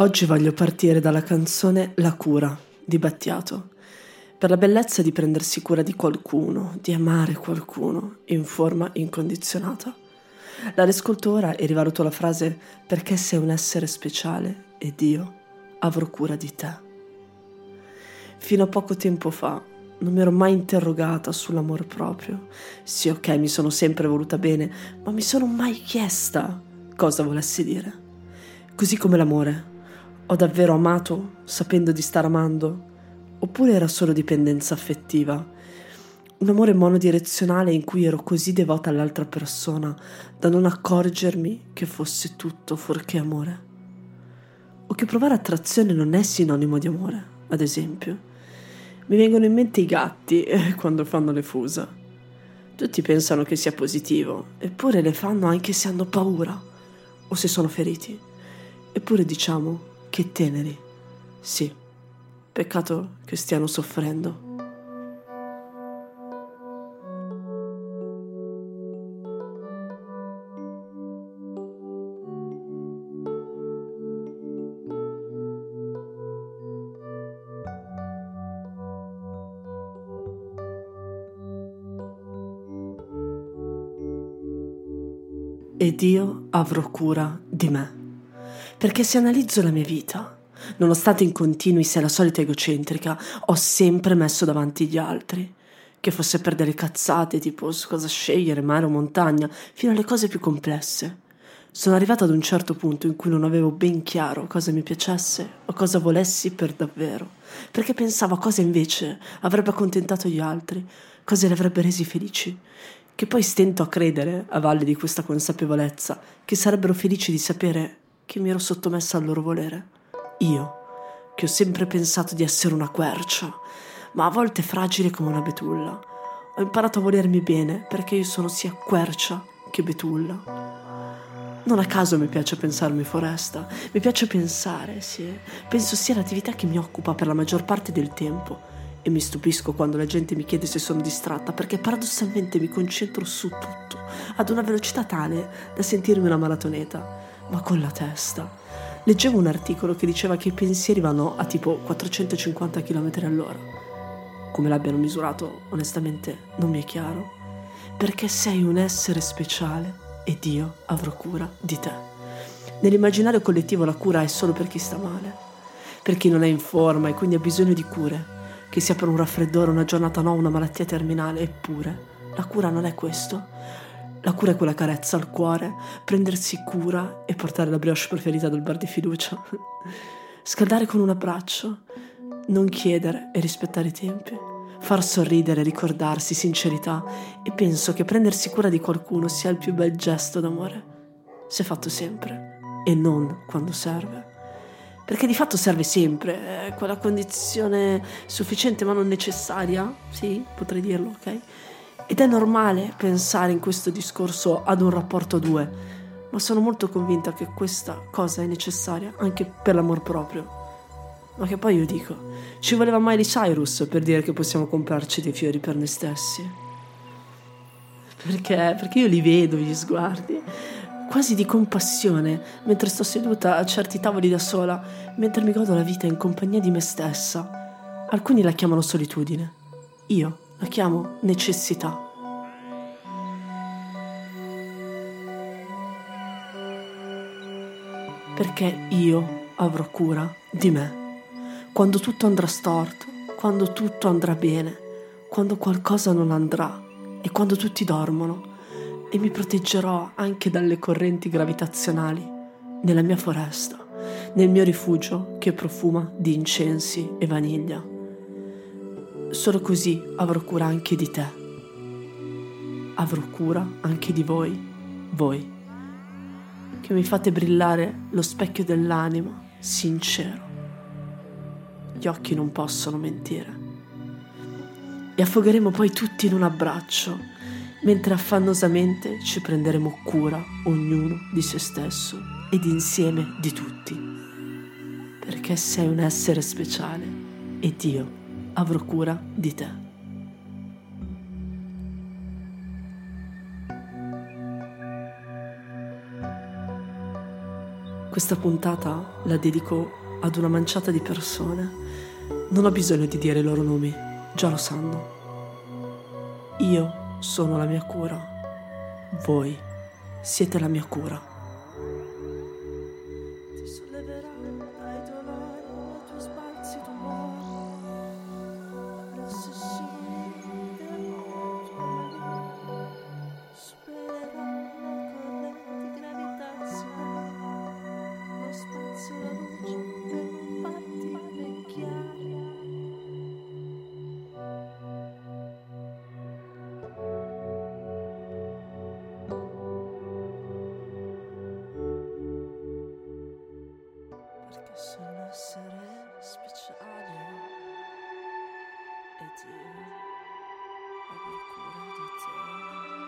Oggi voglio partire dalla canzone La cura di Battiato, per la bellezza di prendersi cura di qualcuno, di amare qualcuno in forma incondizionata. La riscolto e rivaluto la frase perché sei un essere speciale ed io avrò cura di te. Fino a poco tempo fa non mi ero mai interrogata sull'amore proprio. Sì, ok, mi sono sempre voluta bene, ma mi sono mai chiesta cosa volessi dire. Così come l'amore. Ho davvero amato sapendo di star amando? Oppure era solo dipendenza affettiva? Un amore monodirezionale in cui ero così devota all'altra persona da non accorgermi che fosse tutto fuorché amore? O che provare attrazione non è sinonimo di amore, ad esempio? Mi vengono in mente i gatti eh, quando fanno le fusa. Tutti pensano che sia positivo, eppure le fanno anche se hanno paura o se sono feriti. Eppure diciamo che teneri. Sì, peccato che stiano soffrendo. Ed io avrò cura di me. Perché se analizzo la mia vita, nonostante in continui sia la solita egocentrica, ho sempre messo davanti gli altri. Che fosse per delle cazzate tipo su cosa scegliere, mare o montagna, fino alle cose più complesse. Sono arrivata ad un certo punto in cui non avevo ben chiaro cosa mi piacesse o cosa volessi per davvero, perché pensavo a cosa invece avrebbe accontentato gli altri, cosa li avrebbe resi felici, che poi stento a credere, a valle di questa consapevolezza, che sarebbero felici di sapere che mi ero sottomessa al loro volere. Io, che ho sempre pensato di essere una quercia, ma a volte fragile come una betulla. Ho imparato a volermi bene perché io sono sia quercia che betulla. Non a caso mi piace pensarmi foresta, mi piace pensare, sì. Penso sia l'attività che mi occupa per la maggior parte del tempo. E mi stupisco quando la gente mi chiede se sono distratta, perché paradossalmente mi concentro su tutto, ad una velocità tale da sentirmi una maratoneta ma con la testa. Leggevo un articolo che diceva che i pensieri vanno a tipo 450 km all'ora. Come l'abbiano misurato, onestamente, non mi è chiaro. Perché sei un essere speciale ed io avrò cura di te. Nell'immaginario collettivo la cura è solo per chi sta male, per chi non è in forma e quindi ha bisogno di cure, che sia per un raffreddore, una giornata no, una malattia terminale, eppure la cura non è questo. La cura è quella carezza al cuore, prendersi cura e portare la brioche preferita del bar di fiducia. Scaldare con un abbraccio, non chiedere e rispettare i tempi, far sorridere, ricordarsi, sincerità e penso che prendersi cura di qualcuno sia il più bel gesto d'amore, se fatto sempre e non quando serve. Perché di fatto serve sempre, è quella condizione sufficiente ma non necessaria, sì, potrei dirlo, ok? Ed è normale pensare in questo discorso ad un rapporto a due, ma sono molto convinta che questa cosa è necessaria anche per l'amor proprio. Ma che poi io dico, ci voleva Miley Cyrus per dire che possiamo comprarci dei fiori per noi stessi? Perché? Perché io li vedo, gli sguardi, quasi di compassione, mentre sto seduta a certi tavoli da sola, mentre mi godo la vita in compagnia di me stessa. Alcuni la chiamano solitudine. Io la chiamo necessità. Perché io avrò cura di me. Quando tutto andrà storto, quando tutto andrà bene, quando qualcosa non andrà e quando tutti dormono e mi proteggerò anche dalle correnti gravitazionali nella mia foresta, nel mio rifugio che profuma di incensi e vaniglia. Solo così avrò cura anche di te. Avrò cura anche di voi, voi, che mi fate brillare lo specchio dell'anima sincero. Gli occhi non possono mentire. E affogheremo poi tutti in un abbraccio, mentre affannosamente ci prenderemo cura ognuno di se stesso ed insieme di tutti. Perché sei un essere speciale ed io avrò cura di te. Questa puntata la dedico ad una manciata di persone. Non ho bisogno di dire i loro nomi, già lo sanno. Io sono la mia cura. Voi siete la mia cura. sono essere speciale ed io ha per cura di te.